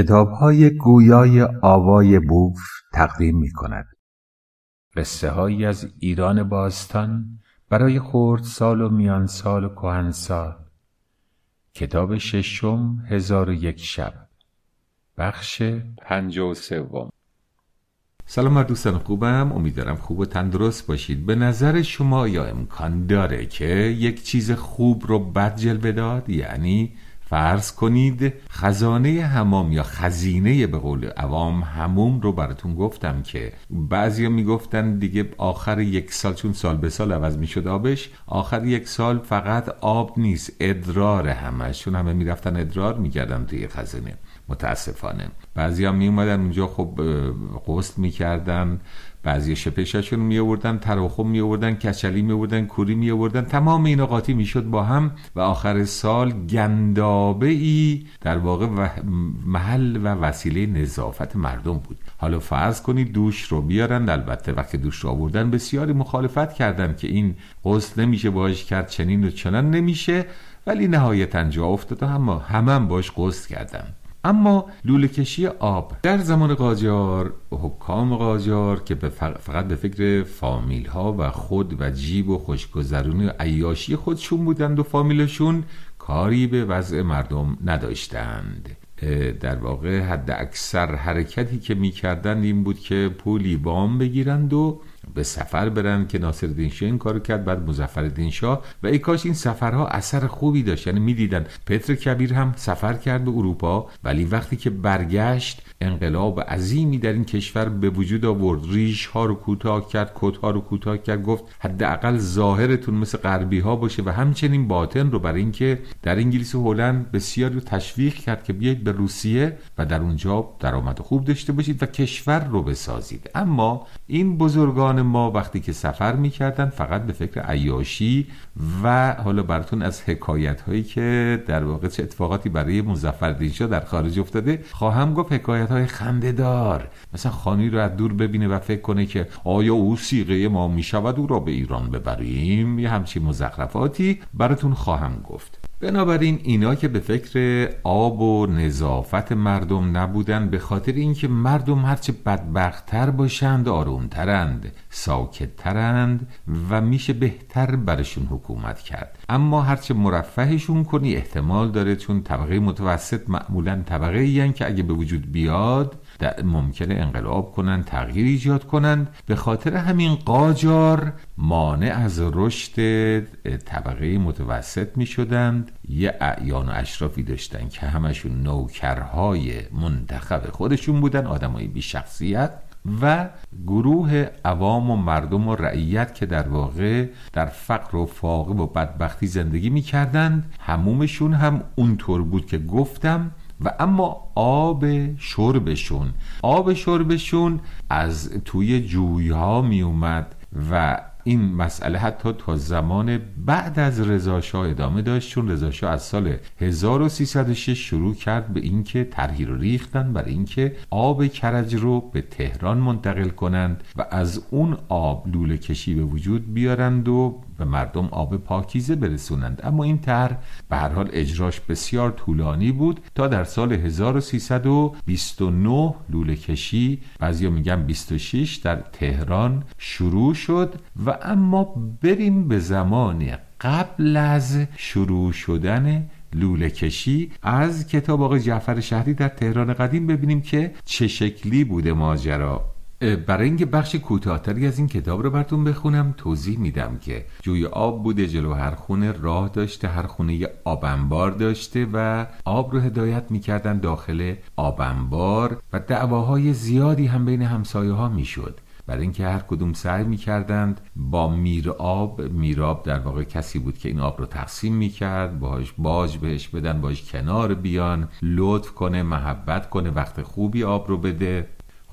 کتاب های گویای آوای بوف تقدیم می کند. قصه هایی از ایران باستان برای خورد سال و میان سال و کهن سال کتاب ششم هزار و یک شب. بخش پنج و سوم. سلام بر دوستان خوبم. امیدوارم خوب و تندرست باشید. به نظر شما یا امکان داره که یک چیز خوب رو بد جلوه داد؟ یعنی فرض کنید خزانه همام یا خزینه به قول عوام هموم رو براتون گفتم که بعضیا می‌گفتن دیگه آخر یک سال چون سال به سال عوض می‌شد آبش آخر یک سال فقط آب نیست ادرار همش. چون همه می‌رفتن ادرار می‌کردن توی خزینه. متاسفانه. بعضی هم می اومدن اونجا خب غسل می‌کردن. بعضی شپششون می آوردن تراخم می آوردن کچلی می آوردن کوری می آوردن تمام اینا قاطی می شد با هم و آخر سال گندابه ای در واقع محل و وسیله نظافت مردم بود. حالا فرض کنید دوش رو بیارن البته وقتی دوش رو آوردن بسیاری مخالفت کردن که این غسل نمیشه باش کرد چنین و چنان نمیشه ولی نهایتا جا افتاد همه هم باش غسل کردن اما لوله کشی آب در زمان قاجار حکام قاجار که فقط به فکر فامیل ها و خود و جیب و خوشگذرونی و عیاشی خودشون بودند و فامیلشون کاری به وضع مردم نداشتند. در واقع حد اکثر حرکتی که می‌کردند این بود که پولی بام بگیرند و به سفر برن که ناصر شاه این کارو کرد بعد مظفر شاه. و ای کاش این سفرها اثر خوبی داشت. یعنی می‌دیدن پتر کبیر هم سفر کرد به اروپا ولی وقتی که برگشت انقلاب عظیمی در این کشور به وجود آورد. ریش ها رو کوتاه کرد کت ها رو کوتاه کرد گفت حداقل ظاهرتون مثل غربی ها باشه و همچنین باطن رو برای اینکه در انگلیس و هلند بسیار رو تشویق کرد که بیاید به روسیه و در اونجا درآمد خوب داشته باشید و کشور رو بسازید. اما این بزرگان ما وقتی که سفر می‌کردن فقط به فکر عیاشی و حالا براتون از حکایت هایی که در واقع چه اتفاقاتی برای مزفر شاه در خارج افتاده خواهم گفت حکایت های خنده دار مثلا خانی رو از دور ببینه و فکر کنه که آیا او سیغه ما می‌شود او را به ایران ببریم. یه همچین مزخرفاتی براتون خواهم گفت. بنابراین اینا که به فکر آب و نظافت مردم نبودن به خاطر اینکه مردم هرچه بدبختتر باشند آرومترند ساکتترند و میشه بهتر برشون حکومت کرد. اما هرچه مرفهشون کنی احتمال داره چون طبقه متوسط معمولا طبقه این که اگه به وجود بیاد ممکنه انقلاب کنند تغییر ایجاد کنند به خاطر همین قاجار مانع از رشد طبقه متوسط می شدند یه اعیان و اشرافی داشتن که همشون نوکرهای منتخب خودشون بودن آدمای بی شخصیت و گروه عوام و مردم و رعیت که در واقع در فقر و فاقه و بدبختی زندگی می کردند همومشون هم اونطور بود که گفتم و اما آب شربشون. آب شربشون از توی جویها می اومد و این مسئله حتی تا زمان بعد از رضاشاه ادامه داشت چون رضاشاه از سال 1306 شروع کرد به اینکه طرحی رو ریختن برای اینکه آب کرج رو به تهران منتقل کنند و از اون آب لوله کشی به وجود بیارند و به مردم آب پاکیزه برسونند. اما این طرح به هر حال اجراش بسیار طولانی بود تا در سال 1329 لوله کشی. بعضیا میگن 26 در تهران شروع شد و اما بریم به زمان قبل از شروع شدن لوله کشی از کتاب آقای جعفر شهری در تهران قدیم ببینیم که چه شکلی بوده ماجرا. برای اینکه بخش کوتاهتری از این کتاب رو براتون بخونم توضیح میدم که جوی آب بوده جلو هر خونه راه داشته هر خونه یه آبنبار داشته و آب رو هدایت می‌کردن داخل آبنبار و دعواهای زیادی هم بین همسایه ها می‌شد. برای اینکه هر کدوم سعی می‌کردند با میر آب میراب در واقع کسی بود که این آب رو تقسیم می‌کرد باهاش باج بهش بدن باش کنار بیان لطف کنه محبت کنه وقت خوبی آب رو بده.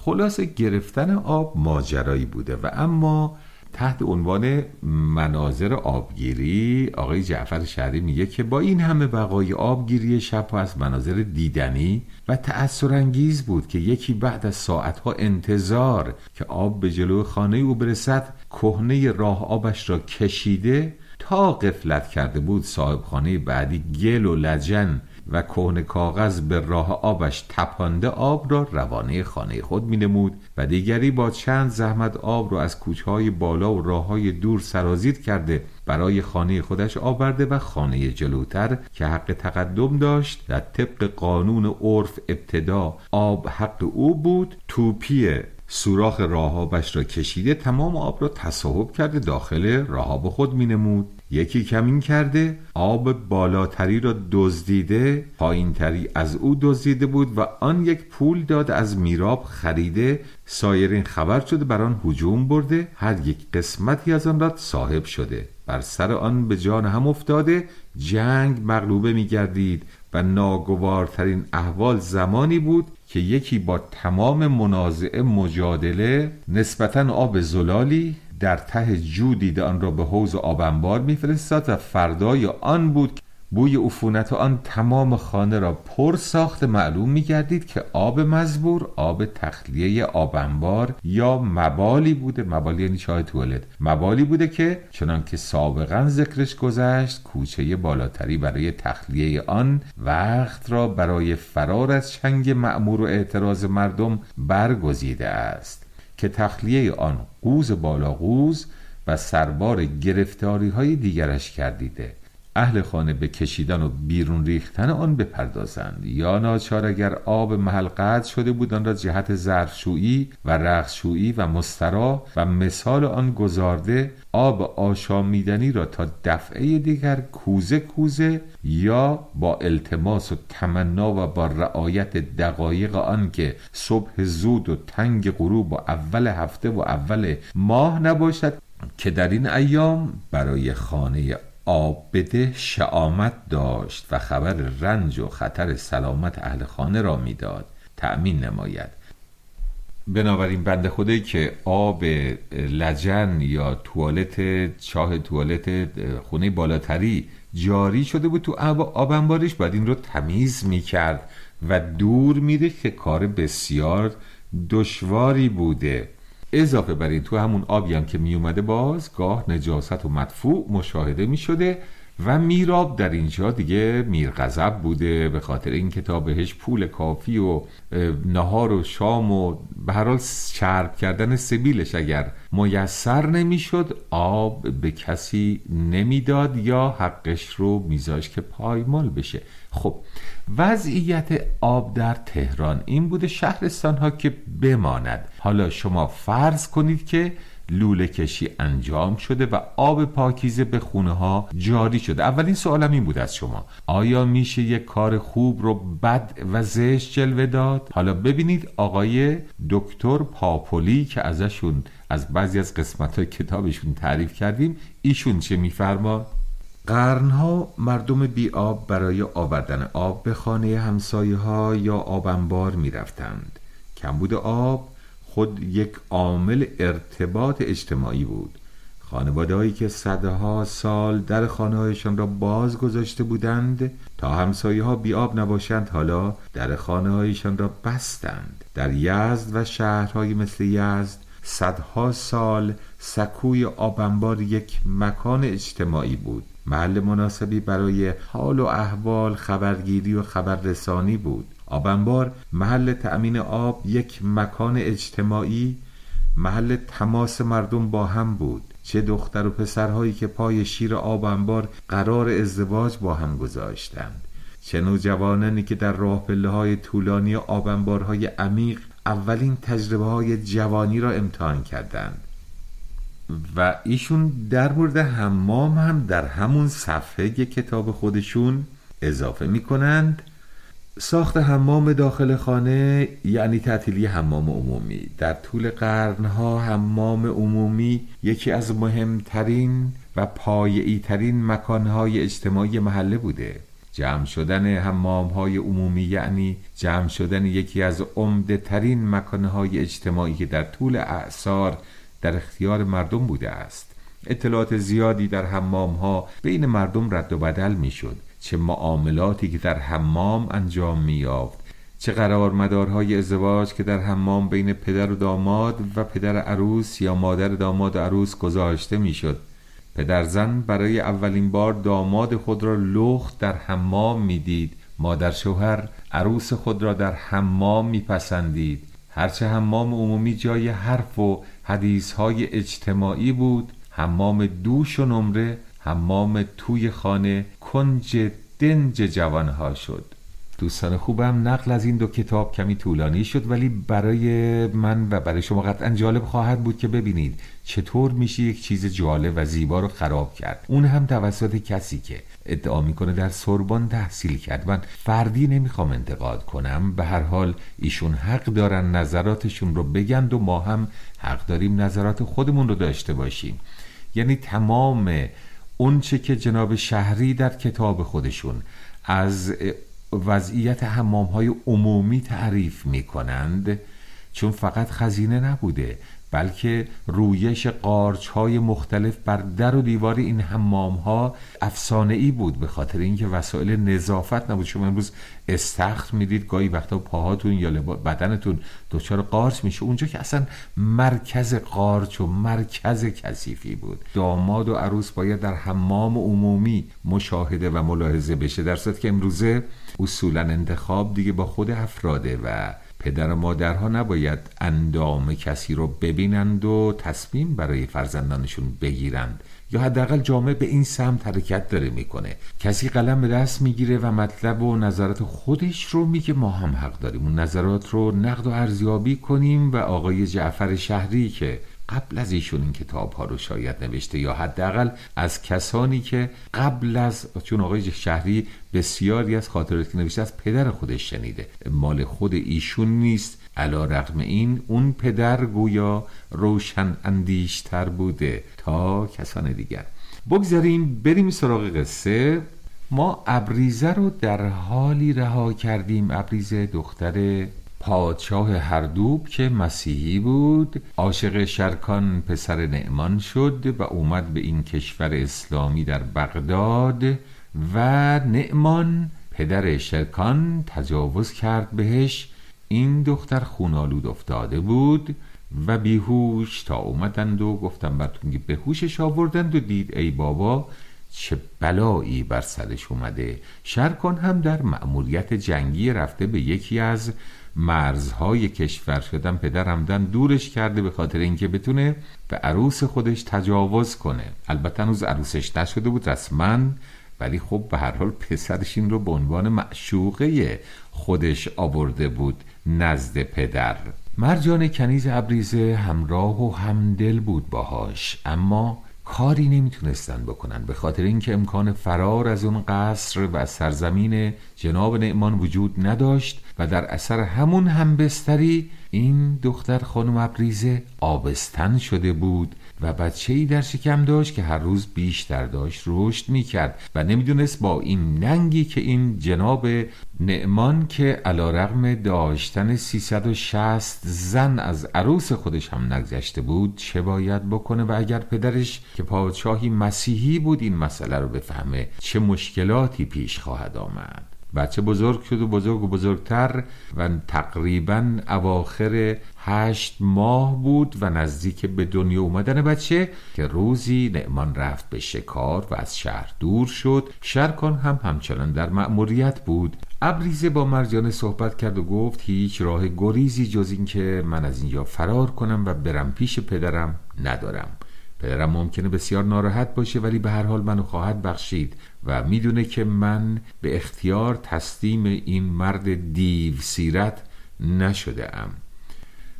خلاصه گرفتن آب ماجرایی بوده و اما تحت عنوان مناظر آبگیری آقای جعفر شهری میگه که با این همه بقای آبگیری شب از مناظر دیدنی و تأثرانگیز بود که یکی بعد از ساعتها انتظار که آب به جلو خانه او برسد کهنه راه آبش را کشیده تا قفلت کرده بود. صاحب خانه بعدی گل و لجن و کهن کاغذ به راه آبش تپانده آب را روانه خانه خود می نمود و دیگری با چند زحمت آب را از کوچه های بالا و راه های دور سرازیر کرده برای خانه خودش آورده و خانه جلوتر که حق تقدم داشت و طبق قانون عرف ابتدا آب حق او بود توپی سوراخ راهابش را کشیده تمام آب را تصاحب کرده داخل راهاب خود می نمود یکی کمین کرده آب بالاتری را دزدیده پایینتری از او دزدیده بود و آن یک پول داد از میراب خریده. سایرین خبر شده بر آن هجوم برده. هر یک قسمتی از آن را صاحب شده. بر سر آن به جان هم افتاده. جنگ مغلوبه می گردید و ناگوارترین احوال زمانی بود که یکی با تمام منازعه مجادله نسبتا آب زلالی در ته جو دیده آن را به حوز آبنبار میفرستاد و فردای آن بود بوی عفونت آن تمام خانه را پر ساخت. معلوم می گردید که آب مزبور آب تخلیه آبنبار یا مبالی بوده. مبالی یعنی چای توالت. مبالی بوده که چنان که سابقا ذکرش گذشت کوچه بالاتری برای تخلیه آن وقت را برای فرار از چنگ معمور و اعتراض مردم برگزیده است. که تخلیه آن قوز بالا قوز و سربار گرفتاری های دیگرش کردیده. اهل خانه به کشیدن و بیرون ریختن آن بپردازند یا ناچار اگر آب محل قطع شده بود آن را جهت ظرفشویی و رخشویی و مسترا و مثال آن گذارده آب آشامیدنی را تا دفعه دیگر کوزه کوزه یا با التماس و تمنا و با رعایت دقایق آن که صبح زود و تنگ غروب و اول هفته و اول ماه نباشد که در این ایام برای خانه آب بده شعامت داشت و خبر رنج و خطر سلامت اهل خانه را می‌داد. تأمین نماید. بنابراین بنده خدایی که آب لجن یا توالت چاه توالت خونه بالاتری جاری شده بود تو آب انبارش باید این رو تمیز می‌کرد و دور میره که کار بسیار دشواری بوده. اضافه بر این تو همون آبی هم که می اومده باز گاه نجاست و مدفوع مشاهده می شده و میراب در اینجا دیگه میرغضب بوده به خاطر این کتاب بهش پول کافی و نهار و شام و به هر حال چرب کردن سبیلش اگر میسر نمی‌شد آب به کسی نمی‌داد یا حقش رو میذاش که پایمال بشه. خب وضعیت آب در تهران این بوده شهرستان ها که بماند. حالا شما فرض کنید که لوله کشی انجام شده و آب پاکیزه به خونه ها جاری شده. اولین سوالم این بود از شما. آیا میشه یک کار خوب رو بد و زشت جلوه داد؟ حالا ببینید آقای دکتر پاپولی که ازشون از بعضی از قسمت های کتابشون تعریف کردیم ایشون چه میفرما قرنها مردم بی آب برای آوردن آب به خانه همسایه ها یا آبنبار می رفتند. کمبود آب خود یک عامل ارتباط اجتماعی بود. خانوادهایی که صدها سال در خانههایشان را باز گذاشته بودند تا همسایه ها بی آب نباشند حالا در خانه هایشان را بستند. در یزد و شهرهایی مثل یزد صدها سال سکوی آبنبار یک مکان اجتماعی بود. محل مناسبی برای حال و احوال خبرگیری و خبررسانی بود. آبنبار محل تأمین آب یک مکان اجتماعی محل تماس مردم با هم بود. چه دختر و پسرهایی که پای شیر آب انبار قرار ازدواج با هم گذاشتند. چه نوجوانانی که در راه پله های طولانی آبنبارهای عمیق اولین تجربه های جوانی را امتحان کردند. و ایشون در مورد حمام هم در همون صفحه کتاب خودشون اضافه می کنند ساخت حمام داخل خانه یعنی تعطیلی حمام عمومی. در طول قرنها حمام عمومی یکی از مهمترین و پایعی ترین مکانهای اجتماعی محله بوده. جمع شدن حمام های عمومی یعنی جمع شدن یکی از عمده ترین مکانهای اجتماعی که در طول اعثار در اختیار مردم بوده است. اطلاعات زیادی در حمام ها بین مردم رد و بدل می شد چه معاملاتی که در حمام انجام می یافت چه قرار مدارهای ازدواج که در حمام بین پدر و داماد و پدر عروس یا مادر داماد و عروس گذاشته می شد پدر زن برای اولین بار داماد خود را لخت در حمام می‌دید. مادر شوهر عروس خود را در حمام میپسندید. هرچه حمام عمومی جای حرف و حدیث های اجتماعی بود حمام دوش و نمره حمام توی خانه کنج دنج جوانها شد. دوستان خوبم نقل از این دو کتاب کمی طولانی شد ولی برای من و برای شما قطعا جالب خواهد بود که ببینید چطور میشه یک چیز جالب و زیبا رو خراب کرد. اون هم توسط کسی که ادعا می‌کنه در سربان تحصیل کرد. من فردی نمی‌خوام انتقاد کنم. به هر حال ایشون حق دارن نظراتشون رو بگند و ما هم حق داریم نظرات خودمون رو داشته باشیم. یعنی تمام اونچه که جناب شهری در کتاب خودشون از وضعیت حمام های عمومی تعریف می کنند چون فقط خزینه نبوده بلکه رویش قارچ های مختلف بر در و دیوار این حمام ها افسانه ای بود به خاطر اینکه وسایل نظافت نبود. شما امروز استخر می‌دید گاهی وقتا پاهاتون یا بدنتون دچار قارچ میشه. اونجا که اصلا مرکز قارچ و مرکز کثیفی بود. داماد و عروس باید در حمام عمومی مشاهده و ملاحظه بشه. در صورت که امروزه اصولا انتخاب دیگه با خود افراده و پدر و مادرها نباید اندام کسی رو ببینند و تصمیم برای فرزندانشون بگیرند. یا حداقل جامعه به این سمت حرکت داره می‌کنه. کسی قلم به دست می‌گیره و مطلب و نظرات خودش رو میگه ما هم حق داریم. اون نظرات رو نقد و ارزیابی کنیم و آقای جعفر شهری که قبل از ایشون این کتاب ها رو شاید نوشته یا حداقل از کسانی که قبل از چون آقای شهری بسیاری از خاطراتی که نوشته از پدر خودش شنیده. مال خود ایشون نیست. علا رقم این اون پدر گویا روشن اندیشتر بوده تا کسان دیگر. بگذاریم بریم سراغ قصه. ما ابریزه رو در حالی رها کردیم. ابریزه دختر پادشاه هردوب که مسیحی بود. عاشق شرکان پسر نعمان شد و اومد به این کشور اسلامی در بغداد و نعمان پدر شرکان تجاوز کرد بهش. این دختر خونالود افتاده بود و بیهوش تا اومدند و گفتم براتون که بهوشش آوردند و دید ای بابا چه بلایی بر سرش اومده. شرکان هم در مأموریت جنگی رفته به یکی از مرزهای کشور شدن پدر همدن دورش کرده به خاطر اینکه بتونه به عروس خودش تجاوز کنه. البته هنوز عروسش نشده بود رسما ولی خب به هر حال پسرش این رو به عنوان معشوقه خودش آورده بود نزد پدر. مرجان کنیز ابریزه همراه و همدل بود باهاش اما کاری نمی‌تونستن بکنن به خاطر اینکه امکان فرار از اون قصر و سرزمین جناب نعمان وجود نداشت و در اثر همون همبستری این دختر خانم ابریزه آبستن شده بود و بچه ای در شکم داشت که هر روز بیشتر داشت رشد می کرد و نمی‌دونست با این ننگی که این جناب نعمان که علا رغم داشتن 360 زن از عروس خودش هم نگذشته بود چه باید بکنه و اگر پدرش که پادشاهی مسیحی بود این مسئله رو بفهمه چه مشکلاتی پیش خواهد آمد؟ بچه بزرگ شد و بزرگ و بزرگتر و تقریبا اواخر هشت ماه بود و نزدیک به دنیا اومدن بچه که روزی نعمان رفت به شکار و از شهر دور شد. شرکان هم همچنان در مأموریت بود. ابریزه با مرجانه صحبت کرد و گفت هیچ راه گریزی جز این که من از اینجا فرار کنم و برم پیش پدرم ندارم. پدرم ممکنه بسیار ناراحت باشه ولی به هر حال منو خواهد بخشید و می‌دونه که من به اختیار تسلیم این مرد دیو سیرت نشده ام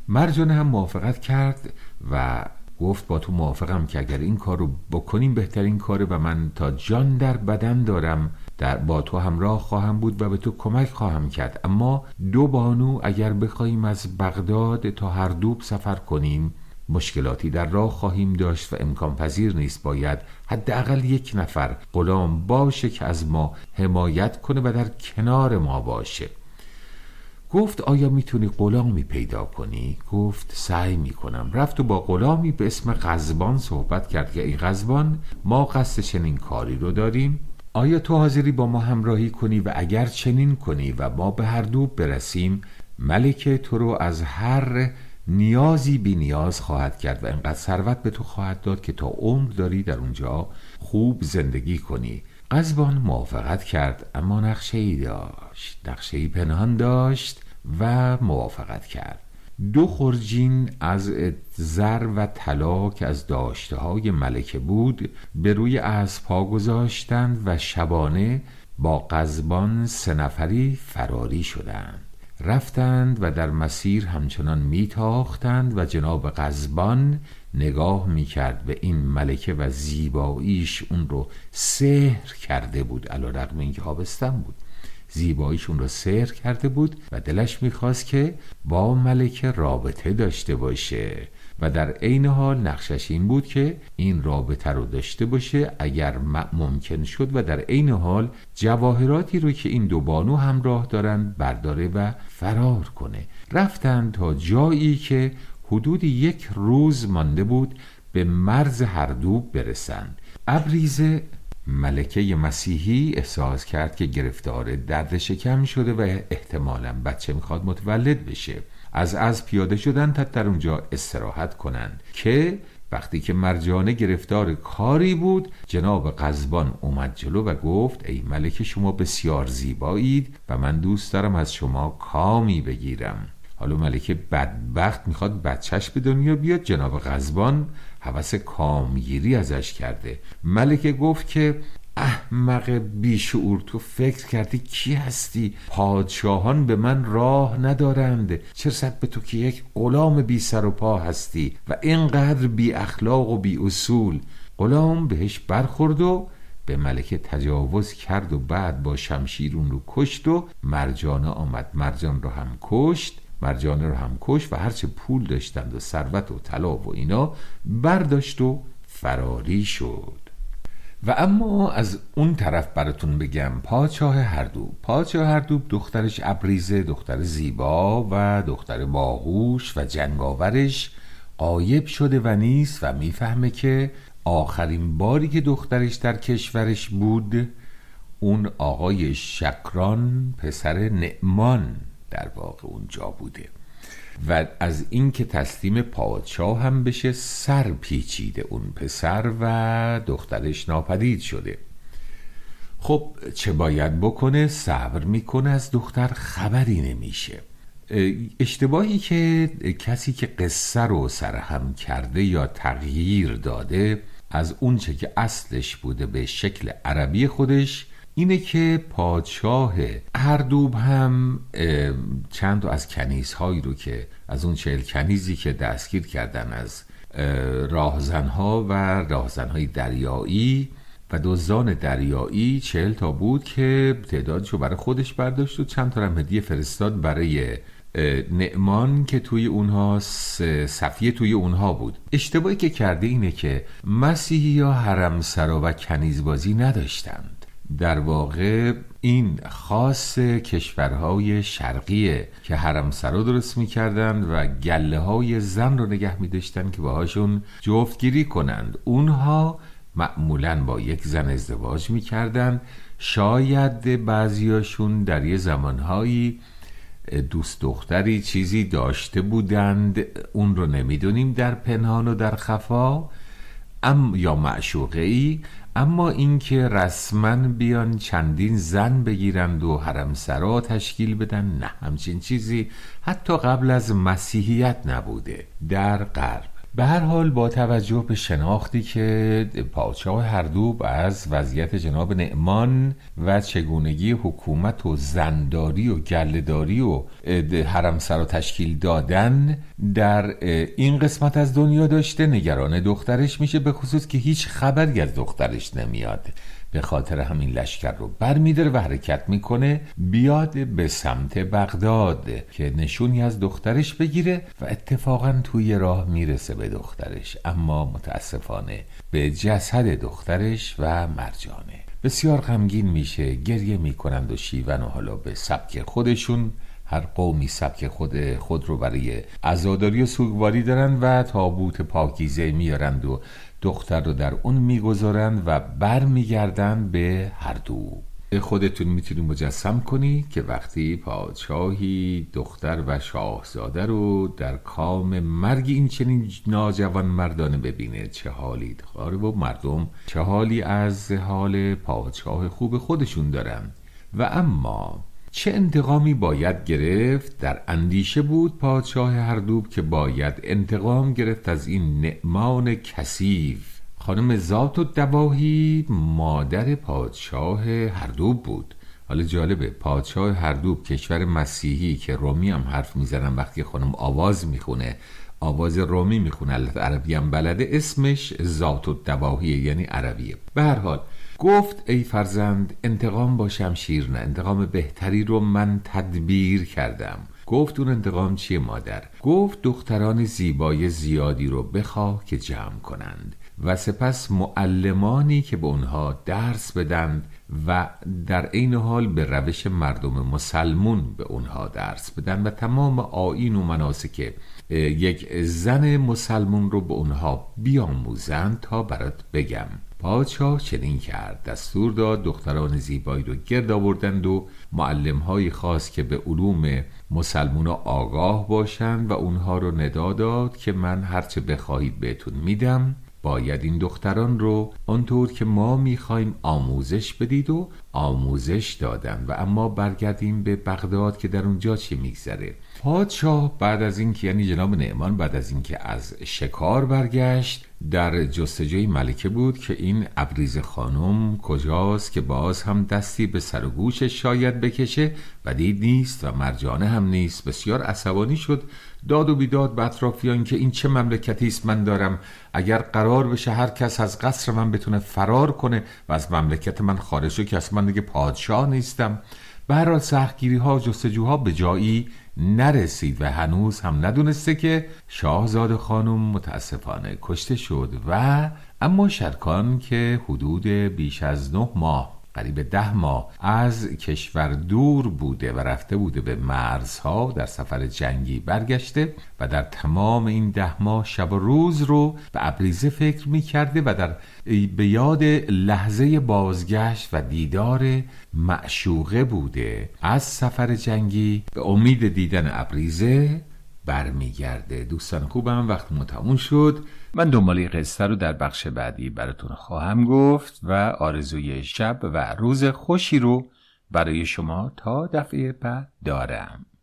مرجانه هم موافقت کرد و گفت با تو موافقم که اگر این کار رو بکنیم بهترین کاره و من تا جان در بدن دارم در با تو همراه خواهم بود و به تو کمک خواهم کرد. اما دو بانو اگر بخواهیم از بغداد تا هر دوب سفر کنیم مشکلاتی در راه خواهیم داشت و امکان پذیر نیست باید حداقل یک نفر غلام باشه که از ما حمایت کنه و در کنار ما باشه. گفت آیا می‌تونی غلامی پیدا کنی؟ گفت سعی می‌کنم. رفت و با غلامی به اسم غزبان صحبت کرد که ای غزبان ما قصد چنین کاری رو داریم. آیا تو حاضری با ما همراهی کنی و اگر چنین کنی و ما به هر دو برسیم ملکه تو رو از هر نیازی بی نیاز خواهد کرد و انقدر ثروت به تو خواهد داد که تا عمر داری در اونجا خوب زندگی کنی. قزبان موافقت کرد اما نقشه ای داشت. نقشه ای پنهان داشت و موافقت کرد. دو خرجین از زر و طلا که از داشته های ملکه بود به روی اسبها گذاشتند و شبانه با قزبان سه نفری فراری شدند. رفتند و در مسیر همچنان میتاختند و جناب قزبان نگاه می‌کرد به این ملکه و زیباییش اون رو سحر کرده علا رقم اینکه آبستن بود. زیباییشون رو سحر کرده بود و دلش می‌خواست که با ملکه رابطه داشته باشه. و در عین حال نقشش این بود که این رابطه رو داشته باشه اگر ممکن شد و در عین حال جواهراتی رو که این دو بانو همراه دارند برداره و فرار کنه. رفتن تا جایی که حدود یک روز مانده بود به مرز هردوب برسند. ابریزه ملکه مسیحی احساس کرد که گرفتار درد شکم شده و احتمالا بچه می‌خواد متولد بشه. از از پیاده شدن تا در اونجا استراحت کنند که وقتی که مرجانه گرفتار کاری بود جناب قزبان اومد جلو و گفت ای ملکه شما بسیار زیبایید و من دوست دارم از شما کامی بگیرم. حالا ملکه بدبخت می‌خواد بچهش به دنیا بیاد جناب غزبان حوث کامگیری ازش کرده. ملکه گفت که احمق بیشعور تو فکر کردی کی هستی؟ پادشاهان به من راه ندارند. چرا به تو که یک غلام بی سر و پا هستی و اینقدر بی اخلاق و بی اصول؟ غلام بهش برخورد و به ملکه تجاوز کرد و بعد با شمشیر اون رو کشت و مرجانه آمد. مرجان رو هم کشت مرجانه رو هم کش و هرچه پول داشتند و ثروت و طلا و اینا برداشت و فراری شد. و اما از اون طرف براتون بگم پادشاه هردوب. پادشاه هردوب دخترش ابریزه دختر زیبا و دختر باهوش و جنگاورش قایب شده و نیست و می‌فهمه که آخرین باری که دخترش در کشورش بود اون آقای شکران پسر نعمان در واقع اونجا بوده. و از اینکه تسلیم پادشاه هم بشه سر پیچیده اون پسر و دخترش ناپدید شده. خب چه باید بکنه؟ صبر می‌کنه از دختر خبری نمیشه. اشتباهی که کسی که قصه رو سرهم کرده یا تغییر داده از اونچه که اصلش بوده به شکل عربی خودش اینه که پادشاه اردوب هم چند از کنیزهایی رو که از اون چهل کنیزی که دستگیر کردن از راهزنها و راهزنهای دریایی و دزدان دریایی چهل تا بود که تعدادشو برای خودش برداشت و چند تا هدیه فرستاد برای نعمان که توی اونها صفیه توی اونها بود. اشتباهی که کرده اینه که مسیحی یا حرم سرا و کنیزبازی نداشتند. در واقع این خاص کشورهای شرقیه که حرم سرا درست می‌کردند و گله های زن رو نگه میداشتن که باهاشون جفتگیری کنند. اونها معمولا با یک زن ازدواج می‌کردند. شاید بعضیاشون در یه زمانهایی دوست دختری چیزی داشته بودند. اون رو نمی‌دونیم در پنهان و در خفا. ام یا معشوقه ای اما اینکه رسما بیان چندین زن بگیرند و حرمسرا تشکیل بدن نه همچین چیزی حتی قبل از مسیحیت نبوده در غرب. به هر حال با توجه به شناختی که پادشاه هردوب از وضعیت جناب نعمان و چگونگی حکومت و زنداری و گلداری و حرم سرا تشکیل دادن در این قسمت از دنیا داشته نگران دخترش میشه به خصوص که هیچ خبری از دخترش نمیاد. به خاطر همین لشکر رو برمیداره و حرکت می‌کنه. بیاد به سمت بغداد که نشونی از دخترش بگیره و اتفاقا توی راه می‌رسه به دخترش. اما متاسفانه به جسد دخترش و مرجانه. بسیار غمگین میشه گریه می‌کنند و شیون و حالا به سبک خودشون. هر قومی سبک خود خود رو برای عزاداری و سوگواری دارند و تابوت پاکیزه میارند و دختر رو در اون می‌گذارند و برمیگردند به هر دو. خودتون می‌تونید مجسم کنی که وقتی پادشاهی دختر و شاهزاده رو در کام مرگ این چنین ناجوان مردانه ببینه چه حالی؟ داره و مردم چه حالی از حال پادشاه خوب خودشون دارن. و اما چه انتقامی باید گرفت در اندیشه بود پادشاه هردوب که باید انتقام گرفت از این نعمان کثیف؟ خانم ذات و دواهی مادر پادشاه هردوب بود. حالا جالبه پادشاه هردوب کشور مسیحی که رومی هم حرف می‌زنن وقتی خانم آواز می‌خونه آواز رومی می‌خونه عربی هم بلده. اسمش ذات و دواهی یعنی عربیه. به هر حال گفت ای فرزند انتقام با شمشیر نه. انتقام بهتری رو من تدبیر کردم. گفت اون انتقام چیه مادر؟ گفت دختران زیبای زیادی رو بخواه که جمع کنند و سپس معلمانی که به اونها درس بدند و در عین حال به روش مردم مسلمون به اونها درس بدن و تمام آین و مناسک یک زن مسلمون رو به اونها بیاموزند تا برات بگم. پادشاه چنین کرد. دستور داد دختران زیبایی رو گرد آوردند و معلم خاص که به علوم مسلمون آگاه باشند و اونها رو ندا داد که من هرچه بخواهید بهتون میدم باید این دختران رو آنطور که ما می‌خوایم آموزش بدید و آموزش دادن. و اما برگردیم به بغداد که در اونجا چی میگذره. پادشاه بعد از اینکه یعنی جناب نعمان بعد از اینکه از شکار برگشت در جستجوی ملکه بود که این ابریز خانم کجاست که باز هم دستی به سر و گوشش شاید بکشه و دید نیست و مرجانه هم نیست. بسیار عصبانی شد. داد و بیداد به اطرافیان که این چه مملکتی است من دارم. اگر قرار بشه هر کس از قصر من بتونه فرار کنه و از مملکت من خارج شد که اصلا من دیگه پادشاه نیستم. به هر حال سختگیری ها جستجوها به جایی نرسید و هنوز هم ندونسته که شاهزاده خانم متاسفانه کشته شد و اما شرکان که حدود بیش از نه ماه قریب ده ماه از کشور دور بوده و رفته بوده به مرزها در سفر جنگی برگشته و در تمام این ده ماه شب و روز رو به ابریزه فکر می کرده و در به یاد لحظه بازگشت و دیدار معشوقه بوده. از سفر جنگی به امید دیدن ابریزه برمیگرده. دوستان خوبم وقت تموم شد. من دنباله قصه رو در بخش بعدی براتون خواهم گفت و آرزوی شب و روز خوشی رو برای شما تا دفعه بعد دارم.